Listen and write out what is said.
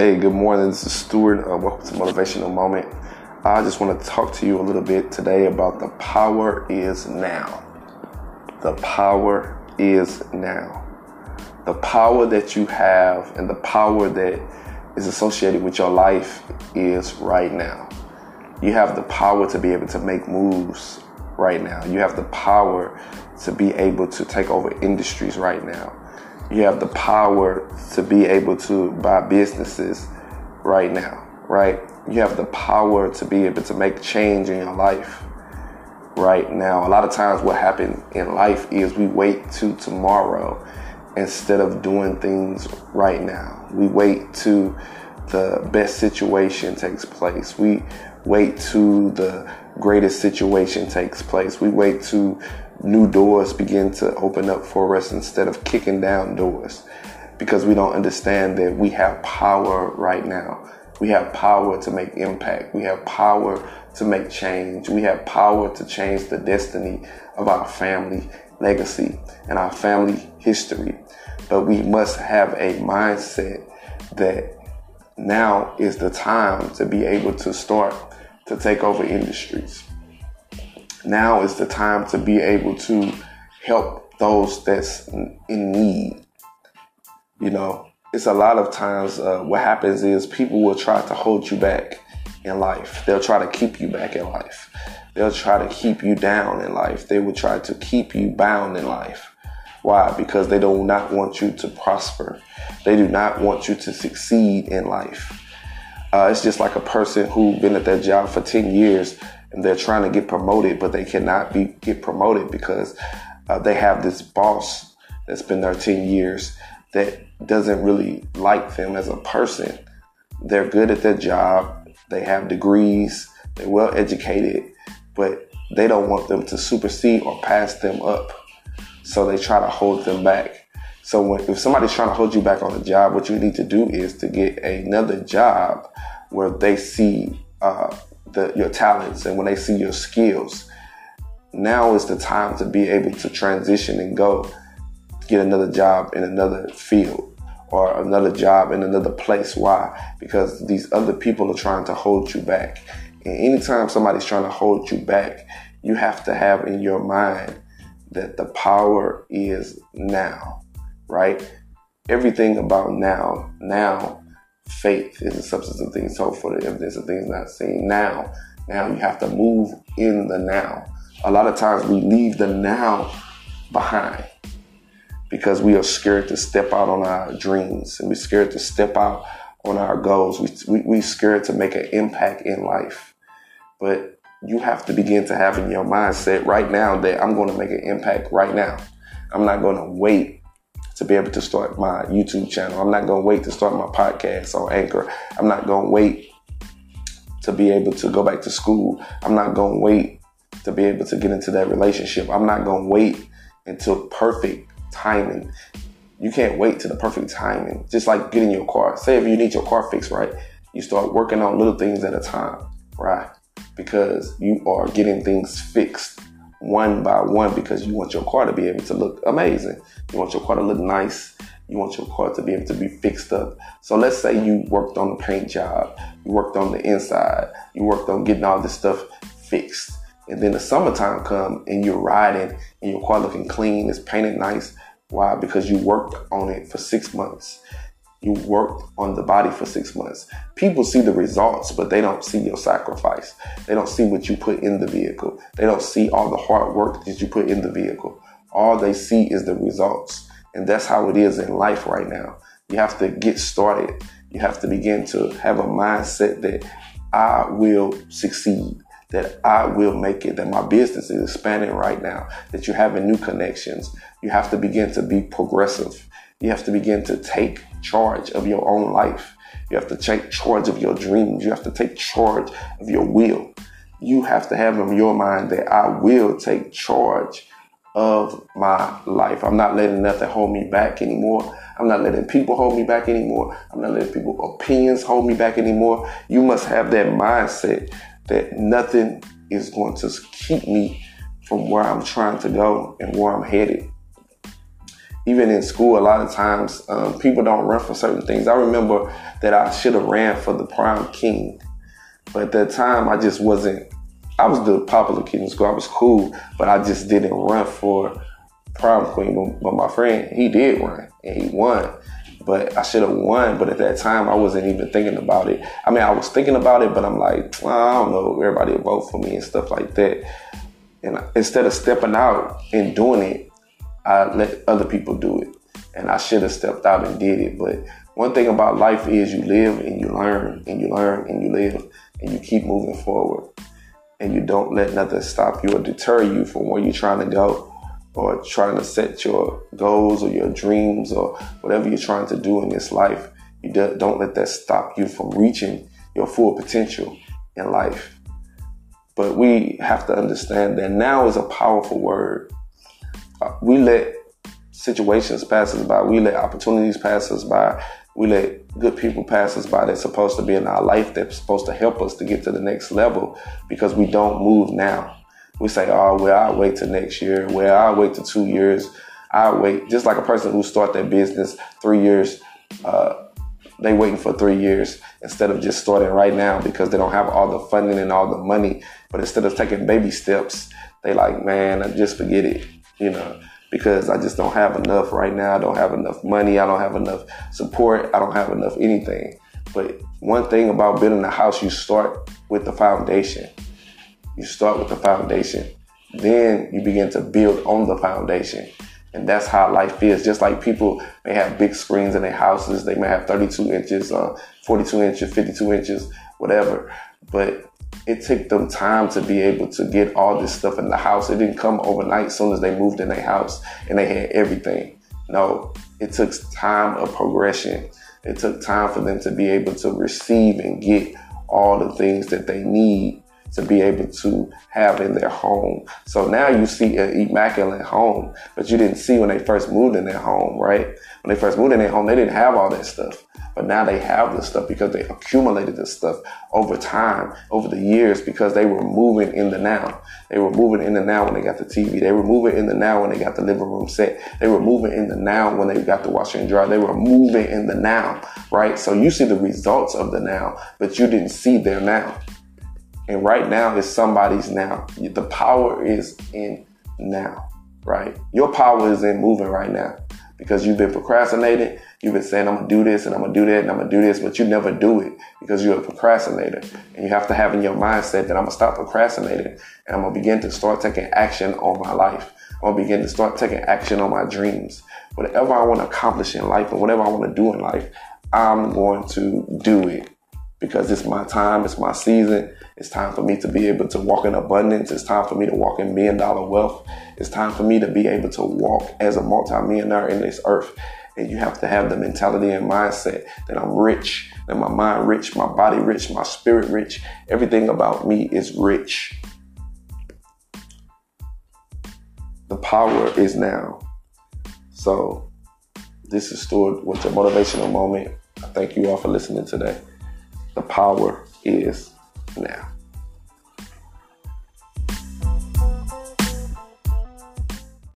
Hey, good morning. This is Stewart. Uh, welcome to Motivational Moment. I just want to talk to you a little bit today about the power is now. The power is now. The power that you have and the power that is associated with your life is right now. You have the power to be able to make moves right now. You have the power to be able to take over industries right now you have the power to be able to buy businesses right now, right? You have the power to be able to make change in your life right now. A lot of times, what happens in life is we wait to tomorrow instead of doing things right now. We wait to the best situation takes place. We wait to the greatest situation takes place. We wait to new doors begin to open up for us instead of kicking down doors because we don't understand that we have power right now. We have power to make impact. We have power to make change. We have power to change the destiny of our family legacy and our family history. But we must have a mindset that now is the time to be able to start to take over industries now is the time to be able to help those that's in need. You know, it's a lot of times uh, what happens is people will try to hold you back in life. They'll try to keep you back in life. They'll try to keep you down in life. They will try to keep you bound in life. Why? Because they do not want you to prosper. They do not want you to succeed in life. Uh, it's just like a person who's been at their job for 10 years and they're trying to get promoted, but they cannot be get promoted because uh, they have this boss that's been there 10 years that doesn't really like them as a person. They're good at their job, they have degrees, they're well educated, but they don't want them to supersede or pass them up. So they try to hold them back. So when, if somebody's trying to hold you back on a job, what you need to do is to get another job where they see uh, the, your talents and when they see your skills. Now is the time to be able to transition and go get another job in another field or another job in another place. Why? Because these other people are trying to hold you back. And anytime somebody's trying to hold you back, you have to have in your mind that the power is now, right? Everything about now, now faith is the substance of things hoped for, the evidence of things not seen. Now, now you have to move in the now. A lot of times we leave the now behind because we are scared to step out on our dreams and we're scared to step out on our goals. We, we, we're scared to make an impact in life. But you have to begin to have in your mindset right now that I'm going to make an impact right now. I'm not going to wait to be able to start my YouTube channel. I'm not going to wait to start my podcast on Anchor. I'm not going to wait to be able to go back to school. I'm not going to wait to be able to get into that relationship. I'm not going to wait until perfect timing. You can't wait to the perfect timing. Just like getting your car. Say if you need your car fixed, right? You start working on little things at a time, right? Because you are getting things fixed one by one because you want your car to be able to look amazing. You want your car to look nice. You want your car to be able to be fixed up. So let's say you worked on the paint job, you worked on the inside, you worked on getting all this stuff fixed. And then the summertime come and you're riding and your car looking clean, it's painted nice. Why? Because you worked on it for six months. You worked on the body for six months. People see the results, but they don't see your sacrifice. They don't see what you put in the vehicle. They don't see all the hard work that you put in the vehicle. All they see is the results. And that's how it is in life right now. You have to get started. You have to begin to have a mindset that I will succeed, that I will make it, that my business is expanding right now, that you're having new connections. You have to begin to be progressive. You have to begin to take charge of your own life. You have to take charge of your dreams. You have to take charge of your will. You have to have in your mind that I will take charge of my life. I'm not letting nothing hold me back anymore. I'm not letting people hold me back anymore. I'm not letting people opinions hold me back anymore. You must have that mindset that nothing is going to keep me from where I'm trying to go and where I'm headed. Even in school, a lot of times um, people don't run for certain things. I remember that I should have ran for the prom king, but at that time I just wasn't. I was the popular kid in school. I was cool, but I just didn't run for prom queen. But, but my friend, he did run and he won. But I should have won. But at that time, I wasn't even thinking about it. I mean, I was thinking about it, but I'm like, well, I don't know. Everybody vote for me and stuff like that. And instead of stepping out and doing it, I let other people do it. And I should have stepped out and did it. But one thing about life is you live and you learn and you learn and you live and you keep moving forward. And you don't let nothing stop you or deter you from where you're trying to go or trying to set your goals or your dreams or whatever you're trying to do in this life. You don't let that stop you from reaching your full potential in life. But we have to understand that now is a powerful word. We let situations pass us by. We let opportunities pass us by. We let good people pass us by that's supposed to be in our life that's supposed to help us to get to the next level because we don't move now. We say, oh, well, I'll wait till next year. Well, I'll wait till two years. I'll wait. Just like a person who start their business three years, uh, they waiting for three years instead of just starting right now because they don't have all the funding and all the money. But instead of taking baby steps, they like, man, I just forget it you know, because I just don't have enough right now. I don't have enough money. I don't have enough support. I don't have enough anything. But one thing about building a house, you start with the foundation. You start with the foundation. Then you begin to build on the foundation. And that's how life is. Just like people may have big screens in their houses, they may have 32 inches, uh, 42 inches, 52 inches, whatever. But it took them time to be able to get all this stuff in the house. It didn't come overnight as soon as they moved in their house and they had everything. No, it took time of progression. It took time for them to be able to receive and get all the things that they need to be able to have in their home. So now you see an immaculate home, but you didn't see when they first moved in their home, right? When they first moved in their home, they didn't have all that stuff. But now they have this stuff because they accumulated this stuff over time, over the years, because they were moving in the now. They were moving in the now when they got the TV. They were moving in the now when they got the living room set. They were moving in the now when they got the washer and dryer. They were moving in the now, right? So you see the results of the now, but you didn't see their now. And right now is somebody's now. The power is in now, right? Your power is in moving right now because you've been procrastinating. You've been saying, I'm going to do this and I'm going to do that and I'm going to do this, but you never do it because you're a procrastinator. And you have to have in your mindset that I'm going to stop procrastinating and I'm going to begin to start taking action on my life. I'm going to begin to start taking action on my dreams. Whatever I want to accomplish in life and whatever I want to do in life, I'm going to do it because it's my time, it's my season. It's time for me to be able to walk in abundance. It's time for me to walk in million dollar wealth. It's time for me to be able to walk as a multimillionaire in this earth. And you have to have the mentality and mindset that I'm rich, that my mind rich, my body rich, my spirit rich. Everything about me is rich. The power is now. So this is Stewart with your motivational moment. I thank you all for listening today. The power is now.